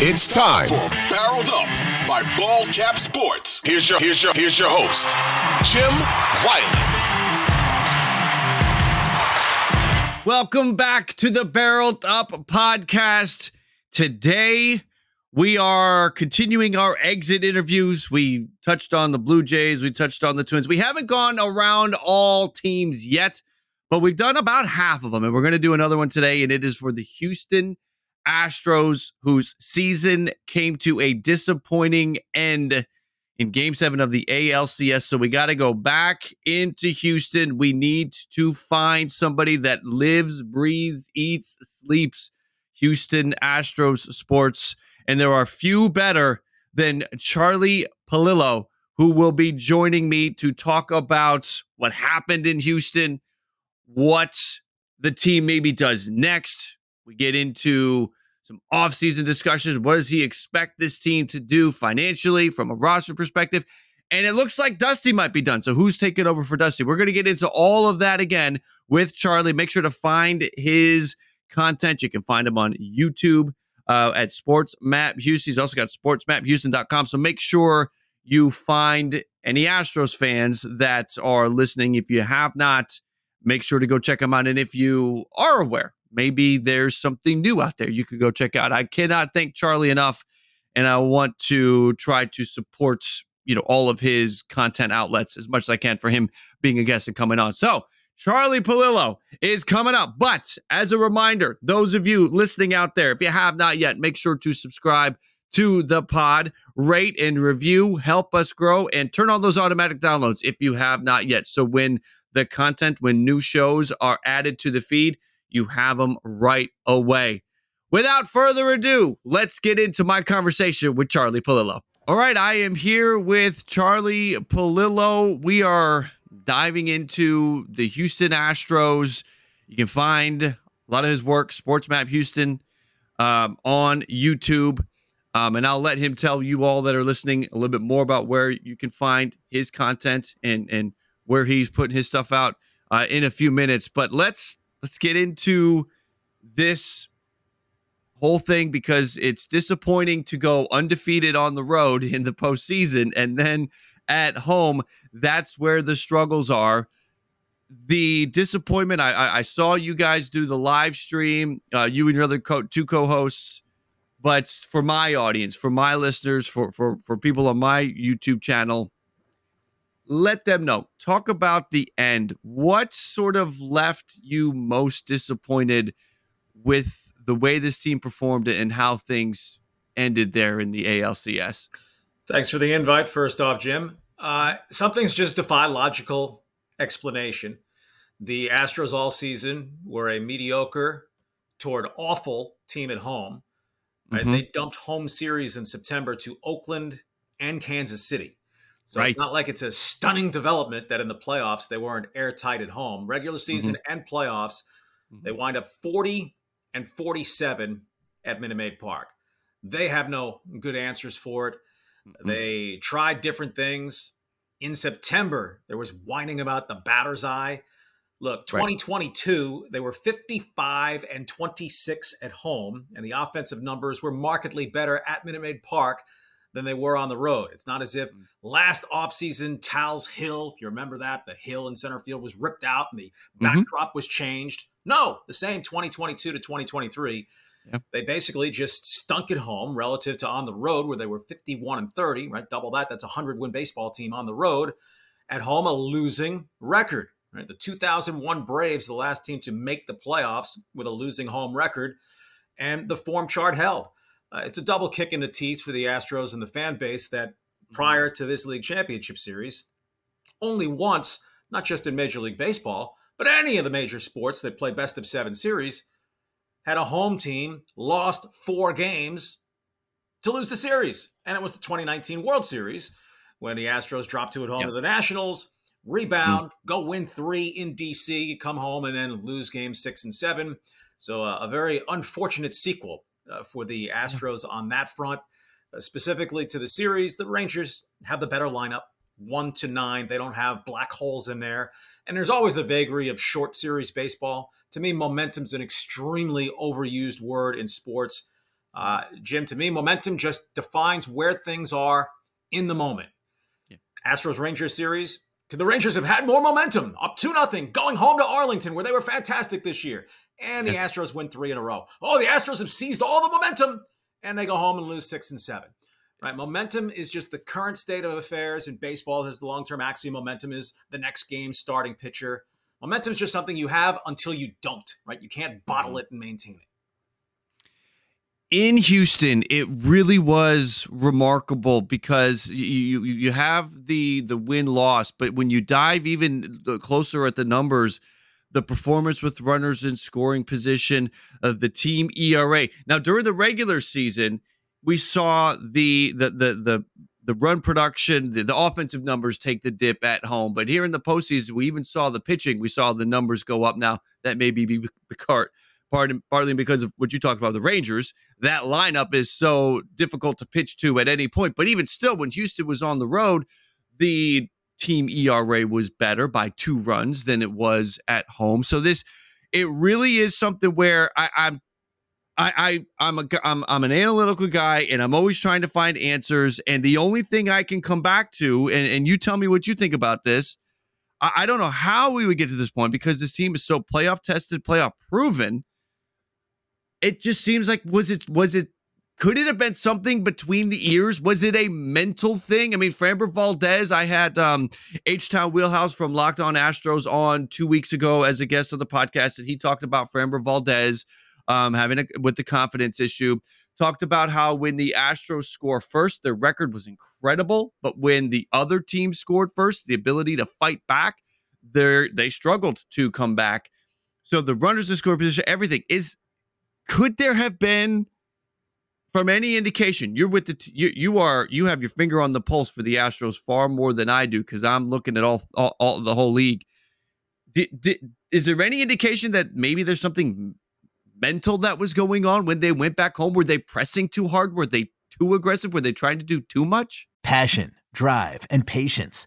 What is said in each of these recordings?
It's time for Barreled Up by Ball Cap Sports. Here's your here's your here's your host, Jim Riley. Welcome back to the Barreled Up podcast. Today we are continuing our exit interviews. We touched on the Blue Jays, we touched on the Twins. We haven't gone around all teams yet, but we've done about half of them, and we're going to do another one today, and it is for the Houston Astros, whose season came to a disappointing end in game seven of the ALCS. So we got to go back into Houston. We need to find somebody that lives, breathes, eats, sleeps Houston Astros sports. And there are few better than Charlie Pallilo, who will be joining me to talk about what happened in Houston, what the team maybe does next. We get into some offseason discussions. What does he expect this team to do financially from a roster perspective? And it looks like Dusty might be done. So who's taking over for Dusty? We're going to get into all of that again with Charlie. Make sure to find his content. You can find him on YouTube uh, at Sports Map Houston. He's also got sportsmaphouston.com. So make sure you find any Astros fans that are listening. If you have not, make sure to go check him out. And if you are aware maybe there's something new out there you could go check out. I cannot thank Charlie enough, and I want to try to support you know all of his content outlets as much as I can for him being a guest and coming on. So. Charlie Pallilo is coming up. But as a reminder, those of you listening out there, if you have not yet, make sure to subscribe to the pod, rate and review, help us grow, and turn on those automatic downloads if you have not yet. So when the content, when new shows are added to the feed, you have them right away. Without further ado, let's get into my conversation with Charlie Pallilo. All right, I am here with Charlie Pallilo. We are diving into the Houston Astros. You can find a lot of his work, Sports Map Houston, um, on YouTube. Um, and I'll let him tell you all that are listening a little bit more about where you can find his content and and where he's putting his stuff out uh, in a few minutes. But let's let's get into this whole thing because it's disappointing to go undefeated on the road in the postseason and then at home. That's where the struggles are. The disappointment. I, I saw you guys do the live stream. Uh, you and your other co- two co-hosts. But for my audience, for my listeners, for for for people on my YouTube channel, let them know. Talk about the end. What sort of left you most disappointed with the way this team performed and how things ended there in the ALCS? Thanks for the invite, first off, Jim. Uh, something's just defy logical explanation. The Astros all season were a mediocre toward awful team at home. Right? Mm-hmm. They dumped home series in September to Oakland and Kansas City. So right. it's not like it's a stunning development that in the playoffs they weren't airtight at home. Regular season mm-hmm. and playoffs, mm-hmm. they wind up 40 and 47 at Minute Maid Park. They have no good answers for it. Mm-hmm. They tried different things. In September, there was whining about the batter's eye. Look, 2022, right. they were 55 and 26 at home, and the offensive numbers were markedly better at Minute Maid Park than they were on the road. It's not as if Mm. last offseason, Tal's Hill, if you remember that, the hill in center field was ripped out and the Mhm. backdrop was changed. No, the same 2022 to 2023. Yep. They basically just stunk at home relative to on the road, where they were 51 and 30, right? Double that. That's a 100 win baseball team on the road. At home, a losing record. Right? The 2001 Braves, the last team to make the playoffs with a losing home record, and the form chart held. Uh, it's a double kick in the teeth for the Astros and the fan base that prior to this league championship series, only once, not just in Major League Baseball, but any of the major sports that play best of seven series, had a home team lost four games to lose the series. And it was the 2019 World Series when the Astros dropped two at home Yep. to the Nationals, rebound, go win three in DC, come home, and then lose games six and seven. So uh, a very unfortunate sequel uh, for the Astros on that front. Uh, specifically to the series, the Rangers have the better lineup, one to nine. They don't have black holes in there. And there's always the vagary of short series baseball. To me, momentum's an extremely overused word in sports. Uh, Jim, to me, momentum just defines where things are in the moment. Yeah. Astros Rangers series. Could the Rangers have had more momentum? Up 2 nothing, going home to Arlington, where they were fantastic this year. And the Astros win three in a row. Oh, the Astros have seized all the momentum, and they go home and lose six and seven. Right? Momentum is just the current state of affairs in baseball. Has the long-term axiom momentum is the next game starting pitcher. Momentum is just something you have until you don't, right? You can't bottle mm-hmm. it and maintain it. in Houston, it really was remarkable because you you, you have the the win loss, but when you dive even closer at the numbers, the performance with runners in scoring position, uh, the team ERA. Now during the regular season, we saw the the the the the run production, the, the offensive numbers take the dip at home. But here in the postseason, we even saw the pitching. We saw the numbers go up. Now that may be because pardon, partly because of what you talked about the Rangers. That lineup is so difficult to pitch to at any point. But even still, when Houston was on the road, the team ERA was better by two runs than it was at home. So this, it really is something where I, I'm. I, I I'm a I'm I'm an analytical guy and I'm always trying to find answers. And the only thing I can come back to, and, and you tell me what you think about this. I, I don't know how we would get to this point because this team is so playoff tested, playoff proven it just seems like was it was it could it have been something between the ears? Was it a mental thing? I mean, Framber Valdez, I had um H Town Wheelhouse from Locked On Astros on two weeks ago as a guest on the podcast, and he talked about Framber Valdez um having a with the confidence issue. Talked about how when the Astros score first, their record was incredible, but when the other team scored first, the ability to fight back, they they struggled to come back. So the runners in score position, everything is could there have been from any indication you're with the t- you, you are you have your finger on the pulse for the astros far more than i do because i'm looking at all, all, all the whole league. Is there any indication that maybe there's something mental that was going on when they went back home? Were they pressing too hard? Were they too aggressive? Were they trying to do too much? Passion, drive, and patience.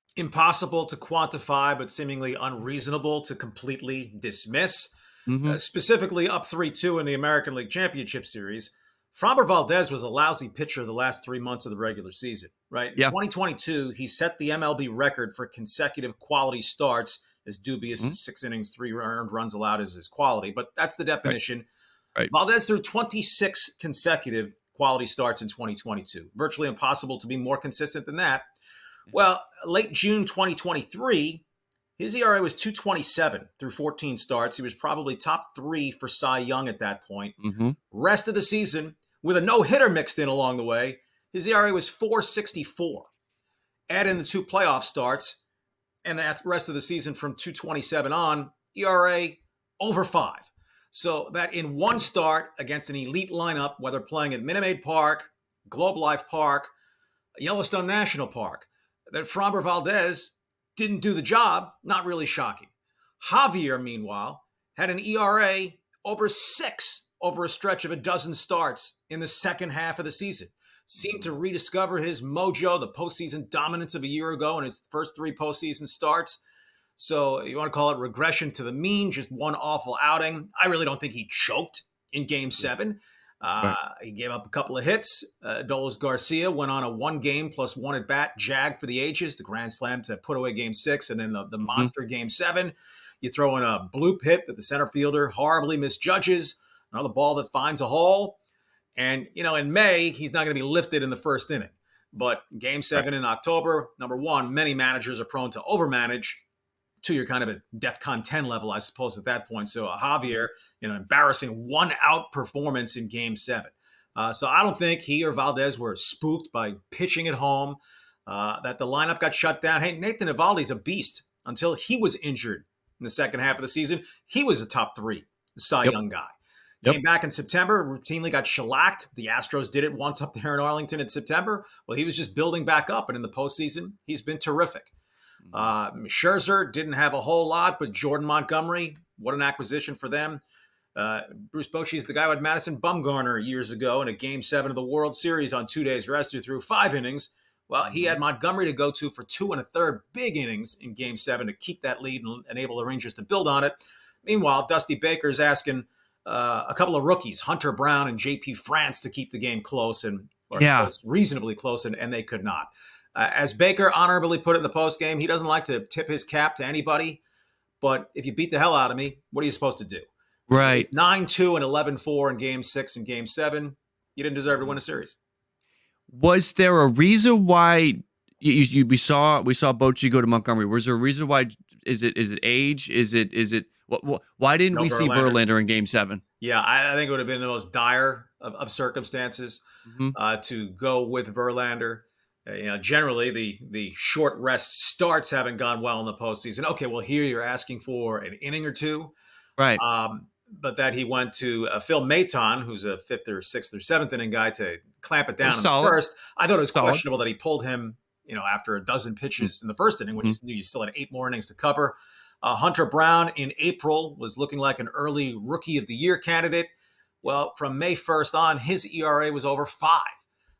Impossible to quantify, but seemingly unreasonable to completely dismiss. Uh, specifically, up 3 2 in the American League Championship Series. Framber Valdez was a lousy pitcher the last three months of the regular season, right? Yeah. In 2022, he set the MLB record for consecutive quality starts, as dubious as six innings, three earned runs allowed is his quality, but that's the definition. Right. Valdez threw 26 consecutive quality starts in 2022. Virtually impossible to be more consistent than that. Well, late June 2023, his ERA was 227 through 14 starts. He was probably top three for Cy Young at that point. mm-hmm. Rest of the season, with a no hitter mixed in along the way, his ERA was 464. Add in the two playoff starts, and the rest of the season from 227 on, ERA over five. So that in one start against an elite lineup, whether playing at Minute Maid Park, Globe Life Park, Yellowstone National Park, that Framber Valdez didn't do the job, not really shocking. Javier, meanwhile, had an ERA over six over a stretch of a dozen starts in the second half of the season. Seemed to rediscover his mojo, the postseason dominance of a year ago in his first three postseason starts. So you want to call it regression to the mean, just one awful outing. I really don't think he choked in game seven. Uh, right. He gave up a couple of hits. Uh, Adolis Garcia went on a one game plus one at bat jag for the ages, the grand slam to put away game six, and then the, the mm-hmm. monster game seven. You throw in a bloop hit that the center fielder horribly misjudges, another ball that finds a hole. And, you know, in May, he's not going to be lifted in the first inning. But game seven right. in October, number one, many managers are prone to overmanage to your kind of a DEFCON 10 level, I suppose, at that point. So Javier, you know, embarrassing one out performance in game seven. Uh, so I don't think he or Valdez were spooked by pitching at home, uh, that the lineup got shut down. Hey, Nathan Eovaldi's a beast until he was injured in the second half of the season. He was a top three Cy yep. Young guy. Yep. Came back in September, routinely got shellacked. The Astros did it once up there in Arlington in September. Well, he was just building back up, and in the postseason, he's been terrific. Uh, Scherzer didn't have a whole lot, but Jordan Montgomery, what an acquisition for them. Uh, Bruce Bochy's the guy with Madison Bumgarner years ago in a game seven of the World Series on two days rest who threw five innings. Well, he had Montgomery to go to for two and a third big innings in game seven to keep that lead and enable the Rangers to build on it. Meanwhile, Dusty Baker's asking uh, a couple of rookies, Hunter Brown and JP France, to keep the game close and yeah. Close, reasonably close, and, and they could not. Uh, as Baker honorably put it in the post game, he doesn't like to tip his cap to anybody. But if you beat the hell out of me, what are you supposed to do? Right. 9 2 and 11 4 in game six and game seven. You didn't deserve to win a series. Was there a reason why you, you we saw we saw Bochy go to Montgomery? Was there a reason why? Is it is it age? Is it is it why didn't no we Verlander. see Verlander in game seven? Yeah, I, I, think it would have been the most dire of, of circumstances mm-hmm. uh, to go with Verlander. Uh, you know, generally the the short rest starts haven't gone well in the postseason. Okay, well here you're asking for an inning or two, right? Um, but that he went to uh, Phil Maton, who's a fifth or sixth or seventh inning guy, to clamp it down in the first. I thought it was solid. questionable that he pulled him, you know, after a dozen pitches mm-hmm. in the first inning when mm-hmm. he, he still had eight more innings to cover. Uh, Hunter Brown in April was looking like an early rookie of the year candidate. Well, from May 1st on, his ERA was over five.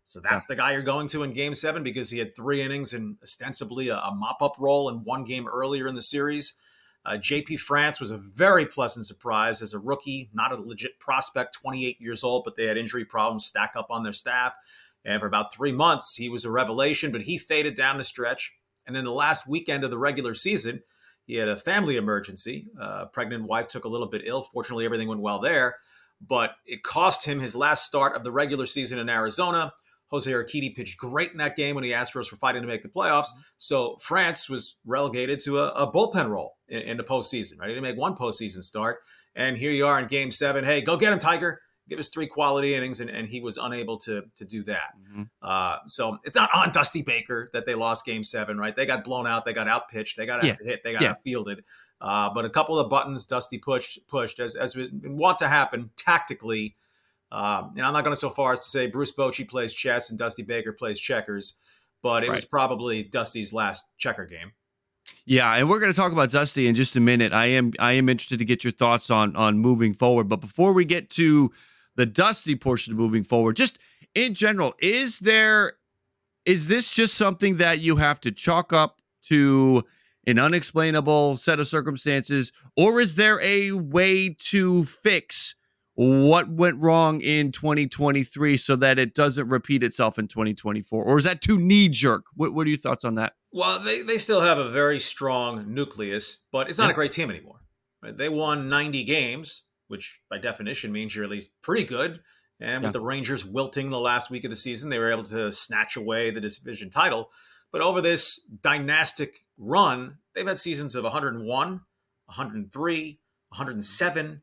So that's the guy you're going to in game seven because he had three innings and ostensibly a, a mop up role in one game earlier in the series. Uh, JP France was a very pleasant surprise as a rookie, not a legit prospect, 28 years old, but they had injury problems stack up on their staff. And for about three months, he was a revelation, but he faded down the stretch. And then the last weekend of the regular season, he had a family emergency. Uh, pregnant wife took a little bit ill. Fortunately, everything went well there, but it cost him his last start of the regular season in Arizona. Jose Urquidy pitched great in that game when the Astros were fighting to make the playoffs. So France was relegated to a, a bullpen role in, in, the postseason, right? He didn't make one postseason start. And here you are in game seven. Hey, go get him, Tiger. Give us three quality innings, and, and he was unable to, to do that. Mm-hmm. Uh, so it's not on Dusty Baker that they lost game seven, right? They got blown out, they got outpitched, they got yeah. hit, they got yeah. outfielded. Uh, but a couple of buttons Dusty pushed, pushed as, as we want to happen tactically – um, and I'm not going to so far as to say Bruce Bochy plays chess and Dusty Baker plays checkers, but it right. was probably Dusty's last checker game. Yeah, and we're going to talk about Dusty in just a minute. I am I am interested to get your thoughts on on moving forward, but before we get to the Dusty portion of moving forward, just in general, is there is this just something that you have to chalk up to an unexplainable set of circumstances, or is there a way to fix what went wrong in 2023 so that it doesn't repeat itself in 2024 or is that too knee jerk what, what are your thoughts on that? Well they, they still have a very strong nucleus but it's not yeah. a great team anymore right? they won 90 games which by definition means you're at least pretty good. And with the rangers wilting the last week of the season they were able to snatch away the division title. But over this dynastic run they've had seasons of 101 103 107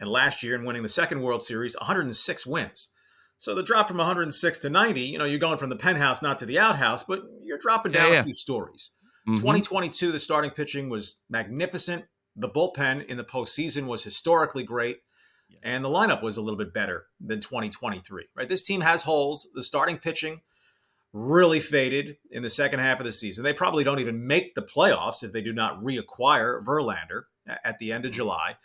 and last year in winning the second World Series, 106 wins. So the drop from 106 to 90, you know, you're going from the penthouse not to the outhouse, but you're dropping down Yeah, yeah. a few stories. Mhm. 2022, the starting pitching was magnificent. The bullpen in the postseason was historically great. And the lineup was a little bit better than 2023, right? This team has holes. The starting pitching really faded in the second half of the season. They probably don't even make the playoffs if they do not reacquire Verlander at the end of July.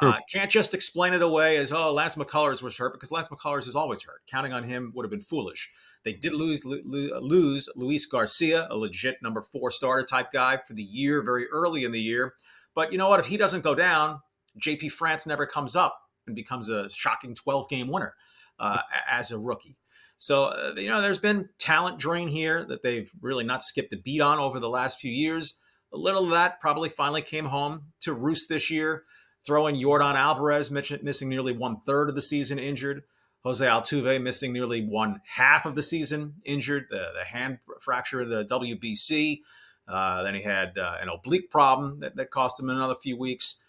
Uh, can't just explain it away as, oh, Lance McCullers was hurt because Lance McCullers is always hurt. Counting on him would have been foolish. They did lose lo- lo- lose Luis Garcia, a legit number four starter type guy for the year, very early in the year. But you know what? If he doesn't go down, JP France never comes up and becomes a shocking 12 game winner uh, as a rookie. So, uh, you know, there's been talent drain here that they've really not skipped a beat on over the last few years. A little of that probably finally came home to roost this year. Throw in Yordan Alvarez, missing nearly one third of the season injured. Jose Altuve missing nearly one half of the season injured, the, the hand fracture of the WBC. Uh, then he had uh, an oblique problem that, that cost him another few weeks.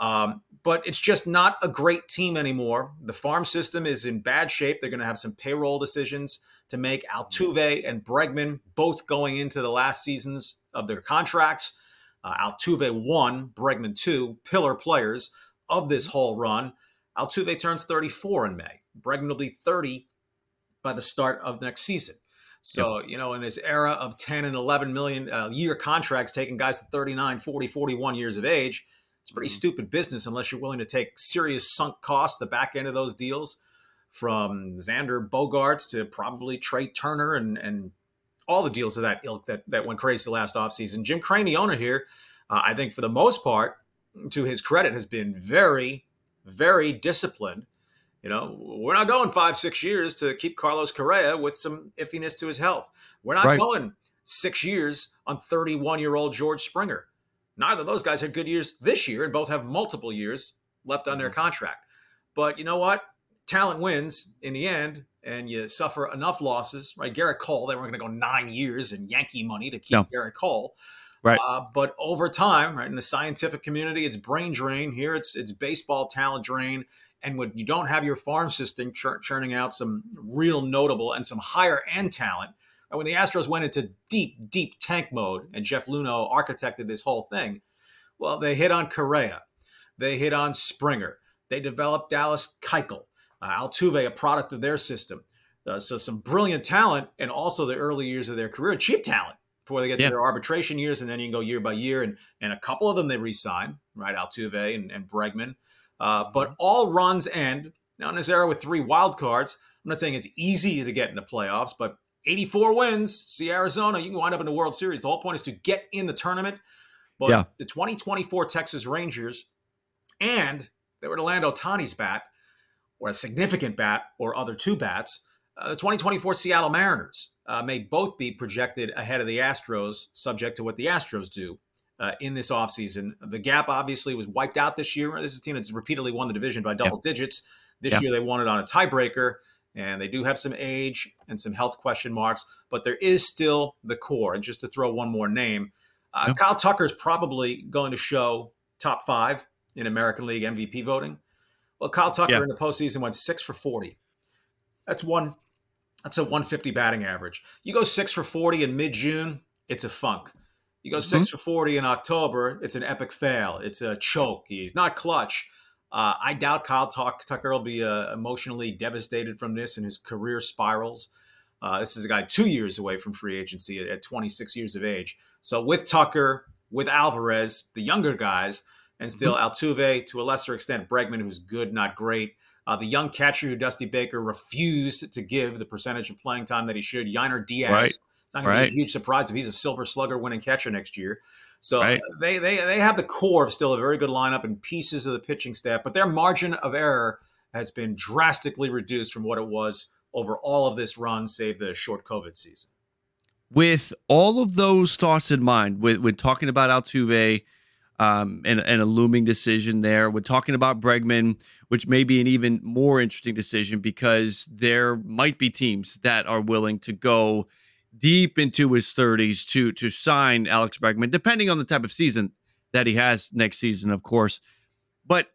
Um, but it's just not a great team anymore. The farm system is in bad shape. They're going to have some payroll decisions to make. Altuve and Bregman both going into the last seasons of their contracts. Uh, Altuve one, Bregman two, pillar players of this whole run. Altuve turns 34 in May. Bregman will be 30 by the start of next season. So, you know, in this era of 10 and 11 million uh, year contracts taking guys to 39, 40, 41 years of age, it's pretty stupid business unless you're willing to take serious sunk costs, the back end of those deals, from Xander Bogaerts to probably Trea Turner and, and all the deals of that ilk that, that went crazy last offseason. Jim Crane, the owner here, uh, I think for the most part, to his credit, has been very, very disciplined. You know, we're not going five, six years to keep Carlos Correa with some iffiness to his health. We're not Right. going six years on 31 year old George Springer. Neither of those guys had good years this year, and both have multiple years left on their contract. But you know what? Talent wins in the end, and you suffer enough losses, right? Gerrit Cole, they weren't going to go nine years in Yankee money to keep No. Gerrit Cole. Right. Uh, but over time, right, in the scientific community, it's brain drain. Here, it's it's baseball talent drain. And when you don't have your farm system chur- churning out some real notable and some higher end talent, and when the Astros went into deep, deep tank mode, and Jeff Luhnow architected this whole thing, well, they hit on Correa, they hit on Springer, they developed Dallas Keuchel, uh, Altuve, a product of their system. Uh, so some brilliant talent, and also the early years of their career, cheap talent before they get Yeah. to their arbitration years, and then you can go year by year. And and a couple of them they re-sign, right? Altuve and, and Bregman. Uh, but all runs end. Now in this era with three wild cards, I'm not saying it's easy to get into playoffs, but 84 wins, see Arizona, you can wind up in the World Series. The whole point is to get in the tournament. But Yeah. the 2024 Texas Rangers and they were to land Ohtani's bat, or a significant bat, or other two bats. Uh, the 2024 Seattle Mariners uh, may both be projected ahead of the Astros, subject to what the Astros do uh, in this offseason. The gap obviously was wiped out this year. This is a team that's repeatedly won the division by double digits. This Yeah. year they won it on a tiebreaker, and they do have some age and some health question marks, but there is still the core. And just to throw one more name, uh, Yeah. Kyle Tucker's probably going to show top five in American League MVP voting. Well, Kyle Tucker Yeah. in the postseason went six for 40. That's one. That's a 150 batting average. You go six for 40 in mid June, it's a funk. You go 6 for 40 in October, it's an epic fail. It's a choke. He's not clutch. Uh, I doubt Kyle Tuck- Tucker will be uh, emotionally devastated from this and his career spirals. Uh, this is a guy two years away from free agency at, at 26 years of age. So with Tucker, with Alvarez, the younger guys, and still Altuve, to a lesser extent, Bregman, who's good, not great. Uh, the young catcher who Dusty Baker refused to give the percentage of playing time that he should, Yainer Diaz. Right. It's not going to be a huge surprise if he's a silver slugger winning catcher next year. So Right. they, they they have the core of still a very good lineup and pieces of the pitching staff, but their margin of error has been drastically reduced from what it was over all of this run, save the short COVID season. with all of those thoughts in mind, with with talking about Altuve um, and and a looming decision there, We're talking about Bregman, which may be an even more interesting decision because there might be teams that are willing to go deep into his 30s to to sign Alex Bregman, depending on the type of season that he has next season, of course. But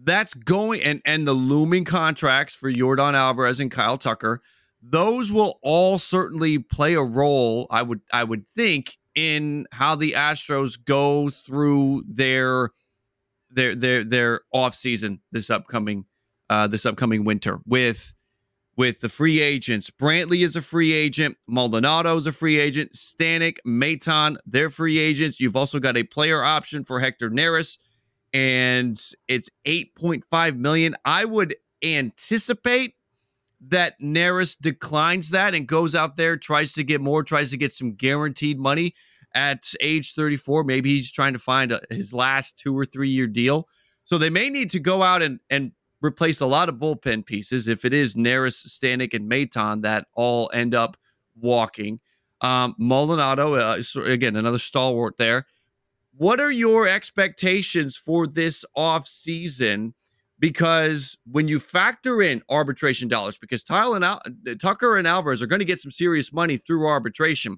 that's going and and the looming contracts for Yordan Alvarez and Kyle Tucker, those will all certainly play a role. I would I would think in how the Astros go through their their their their off season this upcoming uh this upcoming winter with with the free agents. Brantley is a free agent. Maldonado is a free agent. Stanek, Maton, they're free agents. You've also got a player option for Hector Neris and it's 8.5 million. I would anticipate that Neris declines that and goes out there, tries to get more, tries to get some guaranteed money at age 34. Maybe he's trying to find a, his last two or three year deal. So they may need to go out and, and replace a lot of bullpen pieces if it is Neris, Stanek, and Maton that all end up walking. Um, uh, again, another stalwart there. What are your expectations for this off season? Because when you factor in arbitration dollars, because Tyler and Al- uh, Tucker and Alvarez are going to get some serious money through arbitration.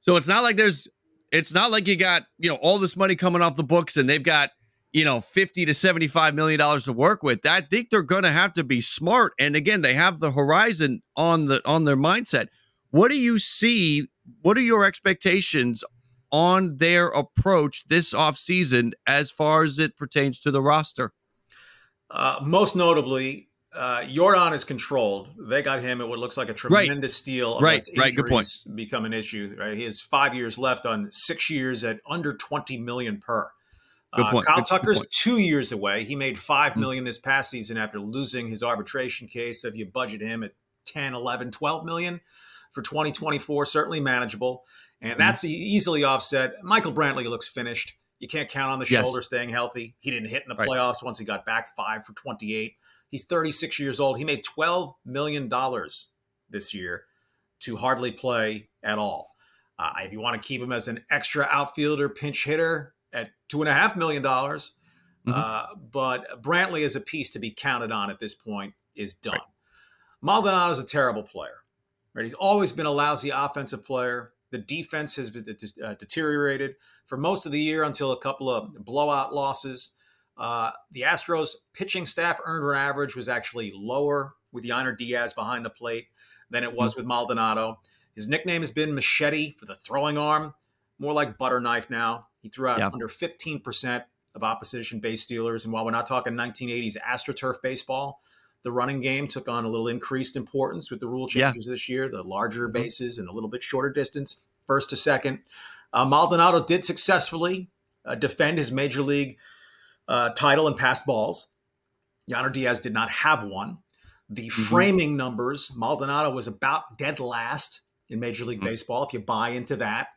So it's not like there's, it's not like you got, you know, all this money coming off the books and they've got, you know, 50 to 75 million dollars to work with. I think they're going to have to be smart. And again, they have the horizon on the on their mindset. What do you see? What are your expectations on their approach this offseason as far as it pertains to the roster? Uh, most notably, uh, Yordan is controlled. They got him at what looks like a tremendous right. steal. Right, right. Good point. Become an issue. Right, he has five years left on six years at under twenty million per. Good uh, point. Uh, Kyle good, Tucker's good two years away. He made five mm-hmm. this past season after losing his arbitration case. So if you budget him at 10, 11, 12 million for 2024, certainly manageable. And mm-hmm. that's easily offset. Michael Brantley looks finished. You can't count on the yes. shoulder staying healthy. He didn't hit in the right. playoffs once he got back five for 28. He's 36 years old. He made $12 million this year to hardly play at all. Uh, if you want to keep him as an extra outfielder pinch hitter at $2.5 million, mm-hmm. uh, but Brantley is a piece to be counted on at this point is done. Right. Maldonado is a terrible player. Right? He's always been a lousy offensive player. The defense has been uh, deteriorated for most of the year until a couple of blowout losses. Uh, the Astros pitching staff earned run average was actually lower with Yainer Diaz behind the plate than it was mm-hmm. with Maldonado. His nickname has been Machete for the throwing arm, more like butter knife now. He threw out yeah. under 15% of opposition base stealers. And while we're not talking 1980s AstroTurf baseball, the running game took on a little increased importance with the rule changes yeah. this year, the larger mm-hmm. bases and a little bit shorter distance, first to second. Uh, Maldonado did successfully uh, defend his major league uh, title and passed balls. Yainer Diaz did not have one. The mm-hmm. framing numbers, Maldonado was about dead last in Major League mm-hmm. Baseball, if you buy into that.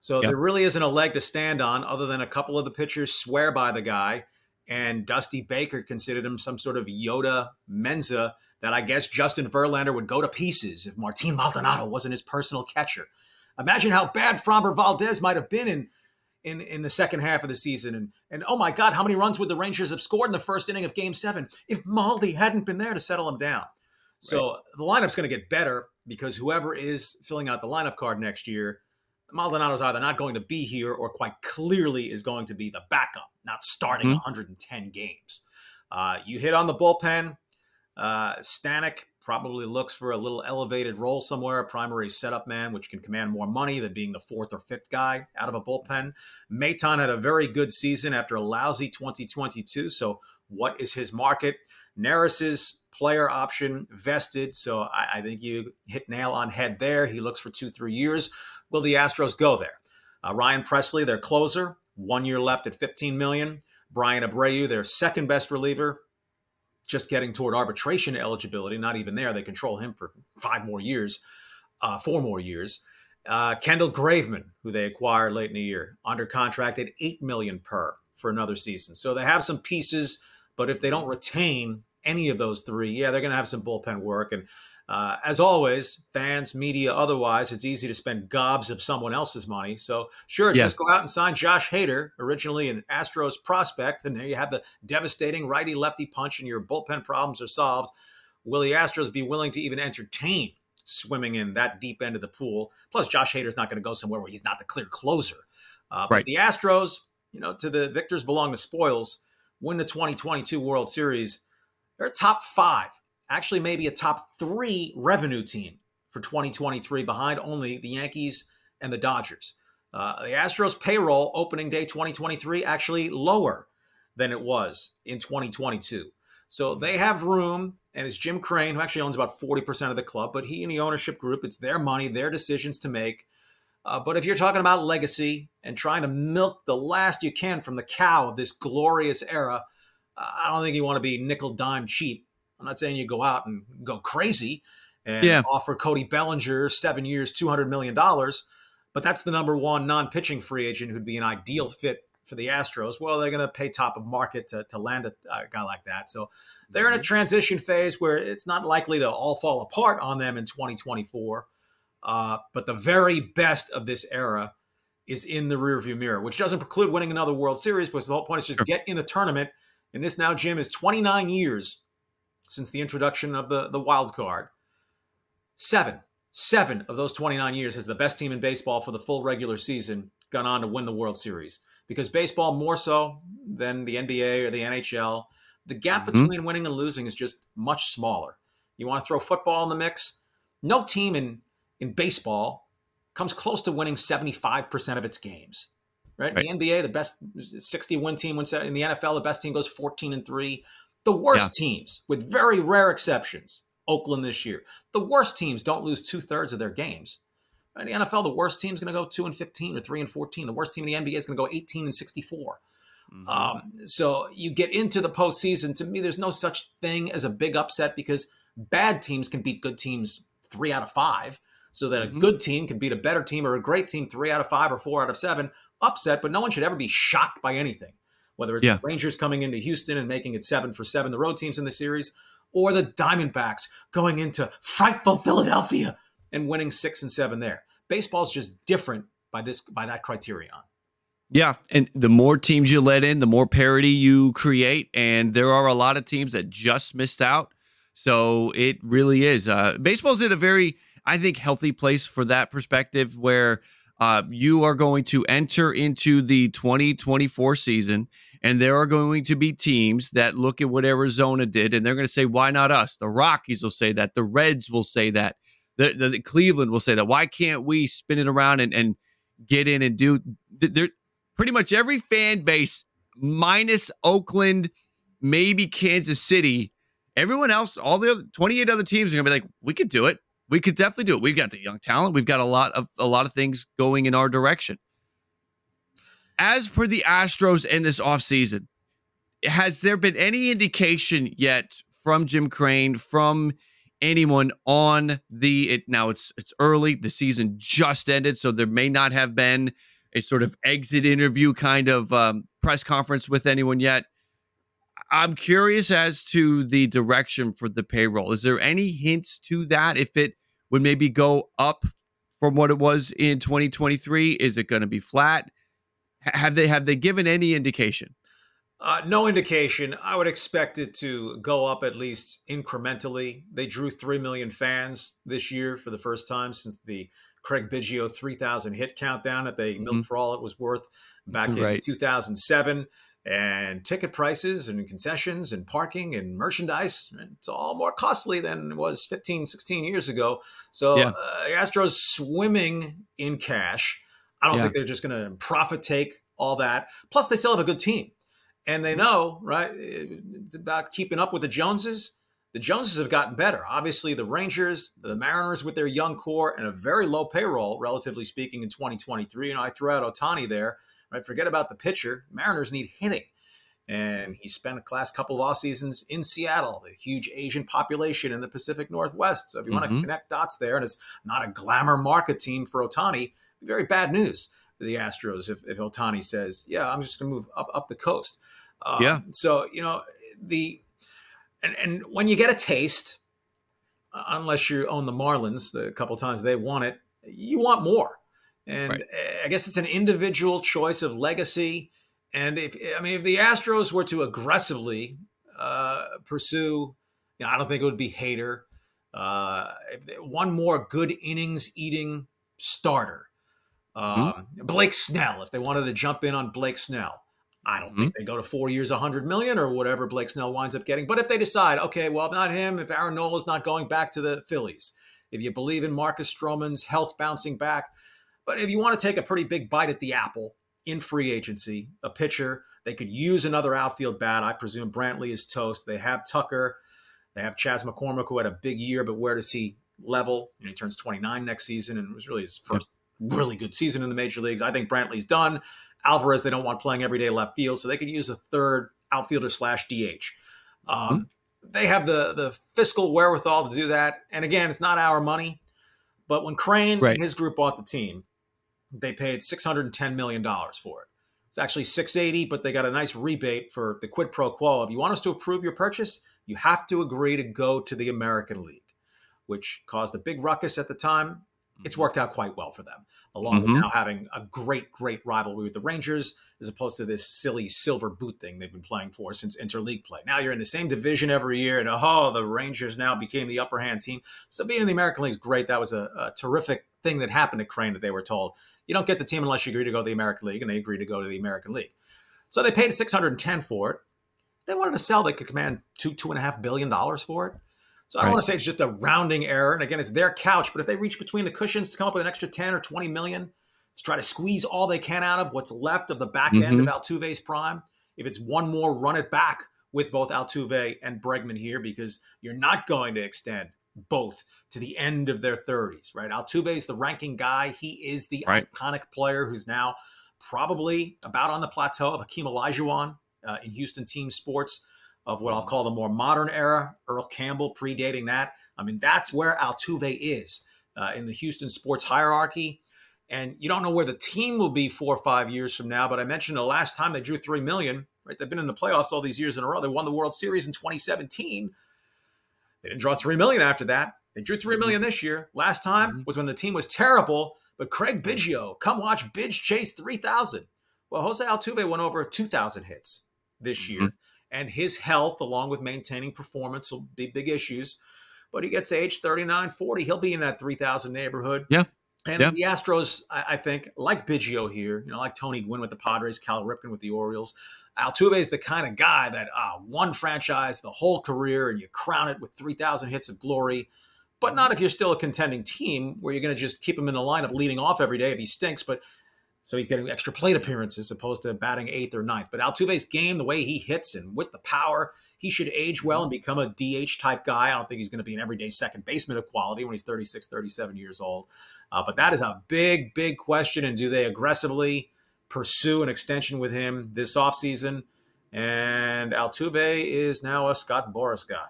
So yep. there really isn't a leg to stand on other than a couple of the pitchers swear by the guy and Dusty Baker considered him some sort of Yoda Menza that I guess Justin Verlander would go to pieces if Martin Maldonado wasn't his personal catcher. Imagine how bad Framber Valdez might have been in in in the second half of the season. And and oh my God, how many runs would the Rangers have scored in the first inning of Game Seven if Maldi hadn't been there to settle him down? Right. So the lineup's going to get better because whoever is filling out the lineup card next year Maldonado's either not going to be here or quite clearly is going to be the backup, not starting mm-hmm. 110 games. Uh, you hit on the bullpen. Uh, Stanek probably looks for a little elevated role somewhere, a primary setup man, which can command more money than being the fourth or fifth guy out of a bullpen. Maton had a very good season after a lousy 2022. So, what is his market? Neris's player option vested. So, I, I think you hit nail on head there. He looks for two, three years. Will the Astros go there? Uh, Ryan Pressly, their closer, one year left at 15 million. Bryan Abreu, their second best reliever, just getting toward arbitration eligibility. Not even there. They control him for five more years, uh, four more years. Uh, Kendall Graveman, who they acquired late in the year, under contract at eight million per for another season. So they have some pieces, but if they don't retain any of those three, yeah, they're going to have some bullpen work. And uh, as always, fans, media, otherwise, it's easy to spend gobs of someone else's money. So, sure, just go out and sign Josh Hader, originally an Astros prospect, and there you have the devastating righty lefty punch, and your bullpen problems are solved. Will the Astros be willing to even entertain swimming in that deep end of the pool? Plus, Josh Hader's not going to go somewhere where he's not the clear closer. Uh, right. But the Astros, you know, to the victors belong the spoils win the 2022 World Series, they're top five, actually, maybe a top three revenue team for 2023 behind only the Yankees and the Dodgers. Uh, the Astros payroll opening day 2023 actually lower than it was in 2022. So they have room, and it's Jim Crane, who actually owns about 40% of the club, but he and the ownership group, it's their money, their decisions to make. Uh, but if you're talking about legacy and trying to milk the last you can from the cow of this glorious era, I don't think you want to be nickel dime cheap. I'm not saying you go out and go crazy and yeah. offer Cody Bellinger seven years, $200 million, but that's the number one non pitching free agent who'd be an ideal fit for the Astros. Well, they're going to pay top of market to, to land a, a, guy like that. So they're in a mm-hmm. transition phase where it's not likely to all fall apart on them in 2024. Uh, but the very best of this era is in the rearview mirror, which doesn't preclude winning another World Series but the whole point is just get in the tournament. And this now, Jim, is 29 years since the introduction of the, the wild card. Seven, seven of those 29 years has the best team in baseball for the full regular season gone on to win the World Series. Because baseball, more so than the NBA or the NHL, the gap mm-hmm. between winning and losing is just much smaller. You want to throw football in the mix? No team in in baseball comes close to winning 75% of its games. Right? right. The NBA, the best 60 win team wins in the NFL, the best team goes 14 and 3. The worst yeah. teams, with very rare exceptions, Oakland this year. The worst teams don't lose two thirds of their games. In the NFL, the worst team is going to go 2 and 15 or 3 and 14. The worst team in the NBA is going to go 18 and 64. Mm-hmm. Um, so you get into the postseason. To me, there's no such thing as a big upset because bad teams can beat good teams three out of five so that a mm-hmm. good team can beat a better team or a great team three out of five or four out of seven upset, but no one should ever be shocked by anything. Whether it's yeah. the Rangers coming into Houston and making it seven for seven, the road teams in the series, or the Diamondbacks going into frightful Philadelphia and winning six and seven there. Baseball's just different by this by that criterion. Yeah, and the more teams you let in, the more parity you create, and there are a lot of teams that just missed out. So it really is. Uh, baseball's in a very I think, healthy place for that perspective where uh, you are going to enter into the 2024 season and there are going to be teams that look at what Arizona did and they're going to say, why not us? The Rockies will say that. The Reds will say that. The, the, the Cleveland will say that. Why can't we spin it around and, and get in and do? There, pretty much every fan base, minus Oakland, maybe Kansas City, everyone else, all the other 28 other teams are going to be like, we could do it we could definitely do it. We've got the young talent. We've got a lot of a lot of things going in our direction. As for the Astros in this offseason, has there been any indication yet from Jim Crane, from anyone on the it now it's it's early, the season just ended, so there may not have been a sort of exit interview kind of um, press conference with anyone yet. I'm curious as to the direction for the payroll. Is there any hints to that? If it would maybe go up from what it was in 2023? Is it going to be flat? Have they have they given any indication? Uh, no indication. I would expect it to go up at least incrementally. They drew 3 million fans this year for the first time since the Craig Biggio 3,000 hit countdown that they mm-hmm. milked for all it was worth back in right. 2007 and ticket prices and concessions and parking and merchandise it's all more costly than it was 15 16 years ago so yeah. uh, astros swimming in cash i don't yeah. think they're just going to profit take all that plus they still have a good team and they know right it's about keeping up with the joneses the joneses have gotten better obviously the rangers the mariners with their young core and a very low payroll relatively speaking in 2023 and i threw out Ohtani there right? Forget about the pitcher. Mariners need hitting. And he spent the last couple of off seasons in Seattle, the huge Asian population in the Pacific Northwest. So if you mm-hmm. want to connect dots there, and it's not a glamour market team for Ohtani, very bad news for the Astros if, if Ohtani says, "Yeah, I'm just going to move up up the coast." Um, yeah. So you know the and and when you get a taste, unless you own the Marlins, the couple times they won it, you want more. And right. I guess it's an individual choice of legacy. And if I mean, if the Astros were to aggressively uh, pursue, you know, I don't think it would be Hader. Uh, one more good innings eating starter, mm-hmm. um, Blake Snell. If they wanted to jump in on Blake Snell, I don't mm-hmm. think they go to four years, 100 million or whatever Blake Snell winds up getting. But if they decide, okay, well, not him, if Aaron Nola's not going back to the Phillies, if you believe in Marcus Stroman's health bouncing back, but if you want to take a pretty big bite at the apple in free agency, a pitcher, they could use another outfield bat. I presume Brantley is toast. They have Tucker. They have Chas McCormick, who had a big year, but where does he level? You know, he turns 29 next season, and it was really his first really good season in the major leagues. I think Brantley's done. Alvarez, they don't want playing every day left field, so they could use a third outfielder slash DH. Um, mm-hmm. They have the the fiscal wherewithal to do that. And again, it's not our money, but when Crane right. and his group bought the team, they paid six hundred and ten million dollars for it. It's actually six eighty, but they got a nice rebate for the quid pro quo. If you want us to approve your purchase, you have to agree to go to the American League, which caused a big ruckus at the time it's worked out quite well for them, along mm-hmm. with now having a great, great rivalry with the Rangers, as opposed to this silly silver boot thing they've been playing for since interleague play. Now you're in the same division every year, and oh, the Rangers now became the upper hand team. So being in the American League is great. That was a, a terrific thing that happened to Crane that they were told you don't get the team unless you agree to go to the American League, and they agreed to go to the American League. So they paid 610 for it. They wanted to sell, they could command two, two and a half billion dollars for it. So I don't right. want to say it's just a rounding error. And again, it's their couch, but if they reach between the cushions to come up with an extra 10 or 20 million to try to squeeze all they can out of what's left of the back end mm-hmm. of Altuve's prime, if it's one more, run it back with both Altuve and Bregman here because you're not going to extend both to the end of their 30s, right? Altuve's the ranking guy. He is the right. iconic player who's now probably about on the plateau of Hakeem Olajuwon uh, in Houston team sports of what I'll call the more modern era. Earl Campbell predating that. I mean, that's where Altuve is uh, in the Houston sports hierarchy. And you don't know where the team will be four or five years from now. But I mentioned the last time they drew three million. Right, they've been in the playoffs all these years in a row. They won the World Series in 2017. They didn't draw three million after that. They drew three million this year. Last time mm-hmm. was when the team was terrible. But Craig Biggio, come watch Bidge chase 3,000. Well, Jose Altuve went over 2,000 hits this year. Mm-hmm and his health, along with maintaining performance, will be big issues. But he gets to age 39, 40, he'll be in that 3,000 neighborhood. Yeah. And yeah. the Astros, I, I, think, like Biggio here, you know, like Tony Gwynn with the Padres, Cal Ripken with the Orioles, Altuve is the kind of guy that uh, one franchise the whole career and you crown it with 3,000 hits of glory. But not if you're still a contending team where you're going to just keep him in the lineup leading off every day if he stinks. But so he's getting extra plate appearances opposed to batting eighth or ninth. But Altuve's game, the way he hits and with the power, he should age well and become a DH type guy. I don't think he's going to be an everyday second baseman of quality when he's 36, 37 years old. Uh, but that is a big, big question. And do they aggressively pursue an extension with him this offseason? And Altuve is now a Scott Boras guy.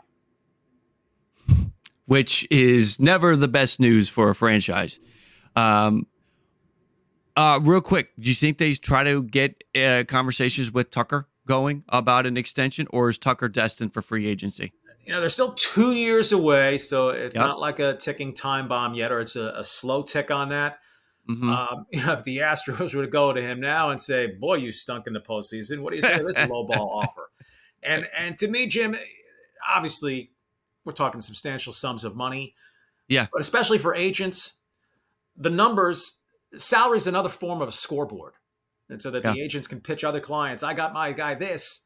Which is never the best news for a franchise. Um, uh, real quick, do you think they try to get uh, conversations with Tucker going about an extension, or is Tucker destined for free agency? You know, they're still two years away, so it's yep. not like a ticking time bomb yet, or it's a, a slow tick on that. Mm-hmm. Um, you know, if the Astros were to go to him now and say, "Boy, you stunk in the postseason," what do you say to this low ball offer? And and to me, Jim, obviously, we're talking substantial sums of money. Yeah, but especially for agents, the numbers salary is another form of a scoreboard. And so that yeah. the agents can pitch other clients. I got my guy this.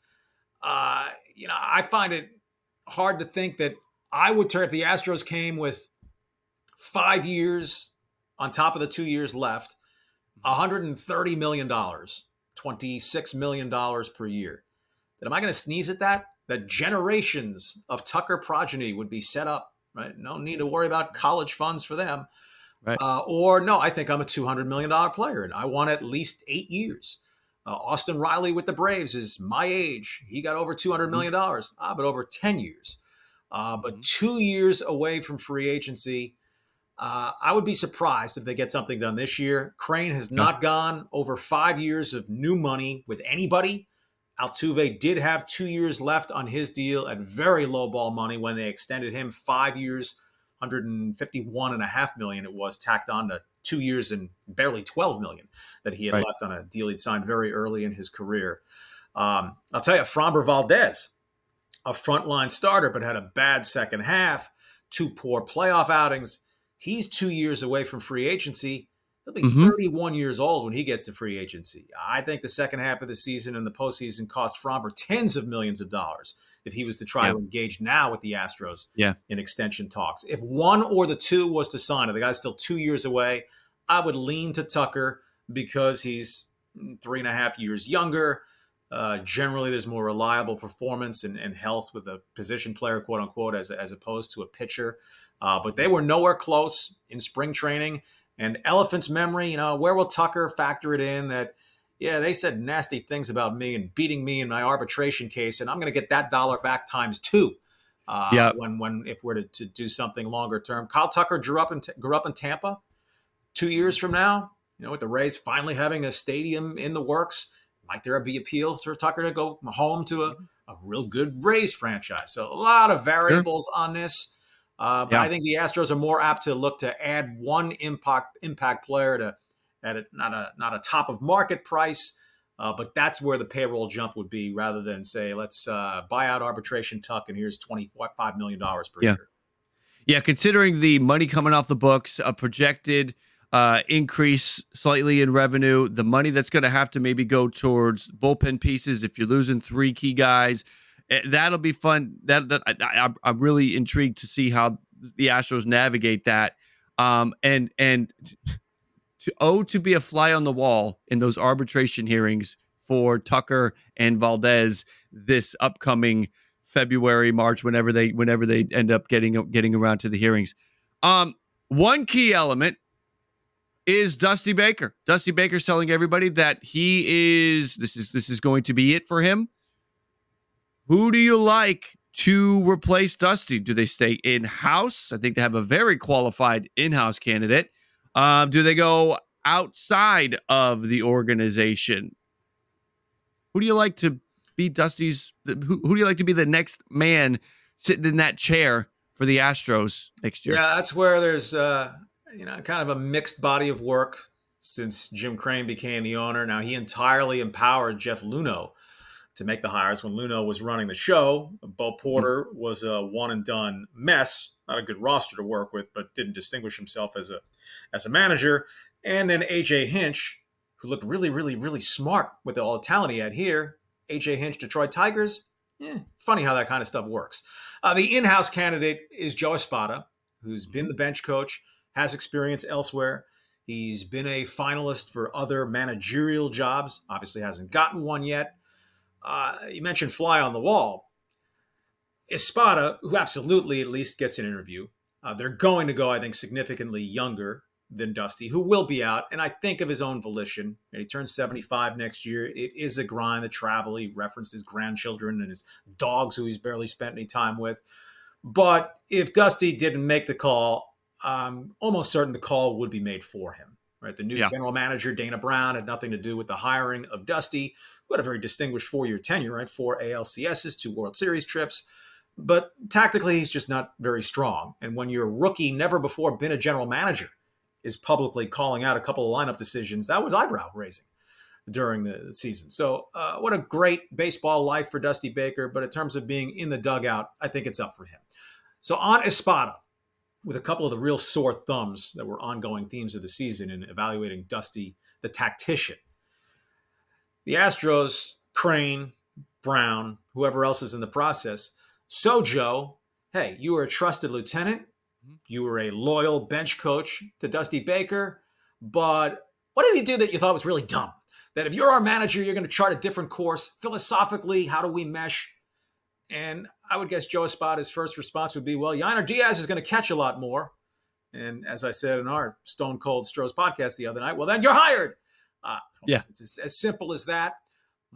Uh, you know, I find it hard to think that I would turn if the Astros came with five years on top of the two years left, $130 million, $26 million per year. That am I going to sneeze at that? That generations of Tucker progeny would be set up, right? No need to worry about college funds for them. Right. Uh, or no, I think I'm a $200 million player and I want at least eight years. Uh, Austin Riley with the Braves is my age. He got over $200 million, mm-hmm. mm-hmm. ah, but over 10 years. Uh, but mm-hmm. two years away from free agency. Uh, I would be surprised if they get something done this year. Crane has not gone over five years of new money with anybody. Altuve did have two years left on his deal at very low ball money when they extended him five years 151 and a half million it was tacked on to two years and barely 12 million that he had right. left on a deal he'd signed very early in his career. Um, I'll tell you, Framber Valdez, a frontline starter, but had a bad second half, two poor playoff outings. He's two years away from free agency. He'll be Mhm. 31 years old when he gets to free agency. I think the second half of the season and the postseason cost Framber tens of millions of dollars if he was to try Yeah. to engage now with the Astros Yeah. in extension talks. If one or the two was to sign, and the guy's still two years away, I would lean to Tucker because he's three and a half years younger. Uh, generally, there's more reliable performance and, and health with a position player, quote unquote, as, as opposed to a pitcher. Uh, but they were nowhere close in spring training. And Elephant's memory, you know, where will Tucker factor it in that, yeah, they said nasty things about me and beating me in my arbitration case, and I'm going to get that dollar back times two. Uh, Yeah. When when if we're to, to do something longer term, Kyle Tucker grew up in grew up in Tampa. Two years from now, you know, with the Rays finally having a stadium in the works, might there be appeal for Tucker to go home to a, a real good Rays franchise? So a lot of variables on this. Uh, but Yeah. I think the Astros are more apt to look to add one impact impact player to at a, not a not a top of market price, uh, but that's where the payroll jump would be rather than say let's uh, buy out arbitration Tuck and here's twenty five million dollars per Yeah. year. Yeah, considering the money coming off the books, a projected uh, increase slightly in revenue, the money that's going to have to maybe go towards bullpen pieces if you're losing three key guys, that'll be fun. That, that I, I'm really intrigued to see how the Astros navigate that. Um, and and to oh to be a fly on the wall in those arbitration hearings for Tucker and Valdez this upcoming February, March, whenever they whenever they end up getting getting around to the hearings. Um, one key element is Dusty Baker. Dusty Baker's telling everybody that he is this is this is going to be it for him. Who do you like to replace Dusty? Do they stay in house? I think they have a very qualified in house candidate. Um, do they go outside of the organization? Who do you like to be Dusty's? Who, who do you like to be the next man sitting in that chair for the Astros next year? Yeah, that's where there's uh, you know kind of a mixed body of work since Jim Crane became the owner. Now he entirely empowered Jeff Luhnow to make the hires when Luhnow was running the show. Bo Porter was a one and done mess, not a good roster to work with, but didn't distinguish himself as a as a manager. And then AJ Hinch, who looked really, really, really smart with all the talent he had here. AJ Hinch, Detroit Tigers. Eh, funny how that kind of stuff works. Uh, the in-house candidate is Joe Espada, who's been the bench coach, has experience elsewhere. He's been a finalist for other managerial jobs. Obviously, hasn't gotten one yet. Uh, you mentioned fly on the wall. Espada, who absolutely at least gets an interview, uh, they're going to go, I think, significantly younger than Dusty, who will be out, and I think of his own volition. And he turns 75 next year. It is a grind, the travel. He referenced his grandchildren and his dogs, who he's barely spent any time with. But if Dusty didn't make the call, I'm almost certain the call would be made for him. Right, the new Yeah. general manager Dana Brown had nothing to do with the hiring of Dusty, who had a very distinguished four-year tenure, right? Four ALCSs, two World Series trips, but tactically he's just not very strong. And when your rookie, never before been a general manager, is publicly calling out a couple of lineup decisions, that was eyebrow raising during the season. So, uh, what a great baseball life for Dusty Baker. But in terms of being in the dugout, I think it's up for him. So, on Espada, with a couple of the real sore thumbs that were ongoing themes of the season in evaluating Dusty, the tactician, the Astros, Crane, Brown, whoever else is in the process. So, Joe, hey, you were a trusted lieutenant. You were a loyal bench coach to Dusty Baker. But what did he do that you thought was really dumb? That if you're our manager, you're going to chart a different course. Philosophically, how do we mesh? And I would guess Joe Espada's first response would be, well, Yainer Diaz is going to catch a lot more. And as I said in our Stone Cold Stros podcast the other night, well, then you're hired. Uh, Yeah. It's as, as simple as that.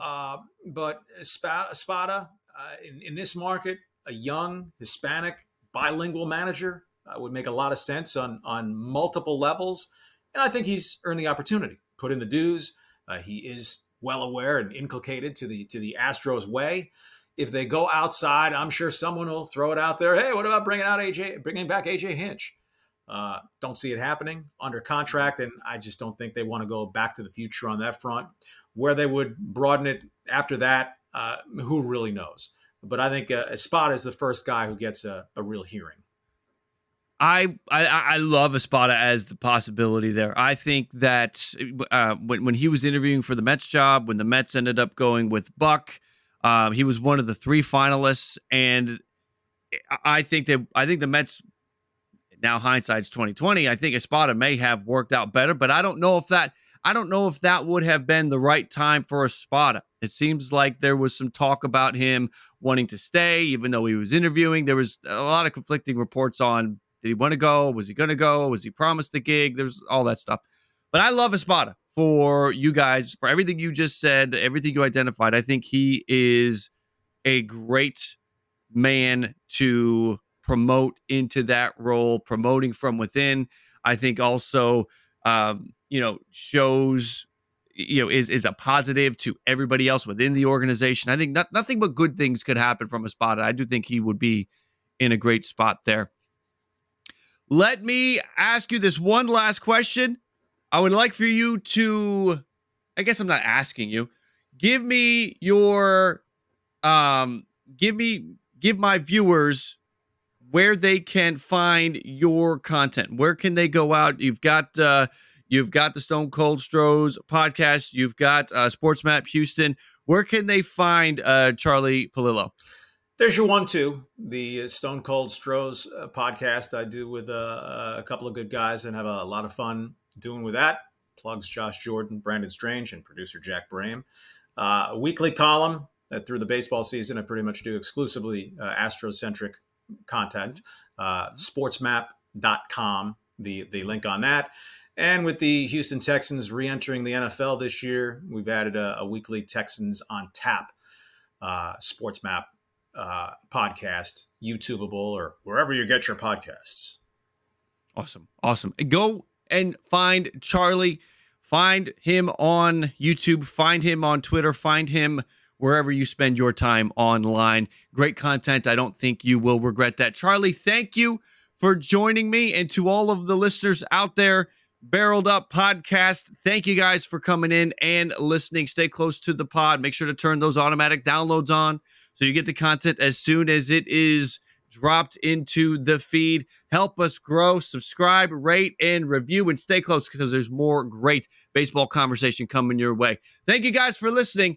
Uh, but Espada, uh, in, in this market, a young Hispanic bilingual manager uh, would make a lot of sense on on multiple levels, and I think he's earned the opportunity. Put in the dues. Uh, he is well aware and inculcated to the to the Astros way. If they go outside, I'm sure someone will throw it out there. Hey, what about bringing out AJ, bringing back AJ Hinch? Uh, don't see it happening under contract, and I just don't think they want to go back to the future on that front. Where they would broaden it after that, uh, who really knows? But I think uh, Espada is the first guy who gets a, a real hearing. I, I I love Espada as the possibility there. I think that uh, when when he was interviewing for the Mets job, when the Mets ended up going with Buck, um, he was one of the three finalists, and I think that I think the Mets. Now hindsight's twenty twenty. I think Espada may have worked out better, but I don't know if that I don't know if that would have been the right time for Espada. It seems like there was some talk about him wanting to stay, even though he was interviewing. There was a lot of conflicting reports on did he want to go? Was he going to go? Was he promised the gig? There's all that stuff. But I love Espada for you guys, for everything you just said, everything you identified. I think he is a great man to promote into that role, promoting from within. I think also um, you know, shows you know is is a positive to everybody else within the organization. I think not, nothing but good things could happen from Espada. I do think he would be in a great spot there. Let me ask you this one last question. I would like for you to I guess I'm not asking you. Give me your um give me give my viewers where they can find your content. Where can they go out? You've got uh You've got the Stone Cold Stros podcast. You've got uh, Sports Map Houston. Where can they find uh, Charlie Pallilo? There's your one, two, the Stone Cold Stros uh, podcast I do with uh, a couple of good guys and have a lot of fun doing with that. Plugs Josh Jordan, Brandon Strange, and producer Jack Brame. Uh, a weekly column that through the baseball season I pretty much do exclusively uh, Astro-centric content. Uh, sportsmap.com, the, the link on that. And with the Houston Texans re entering the NFL this year, we've added a, a weekly Texans on Tap uh, Sports Map uh, podcast, YouTubeable, or wherever you get your podcasts. Awesome. Awesome. Go and find Charlie. Find him on YouTube. Find him on Twitter. Find him wherever you spend your time online. Great content. I don't think you will regret that. Charlie, thank you for joining me. And to all of the listeners out there, Barreled Up Podcast. Thank you guys for coming in and listening. Stay close to the pod. Make sure to turn those automatic downloads on so you get the content as soon as it is dropped into the feed. Help us grow, subscribe, rate, and review, and stay close because there's more great baseball conversation coming your way. Thank you guys for listening,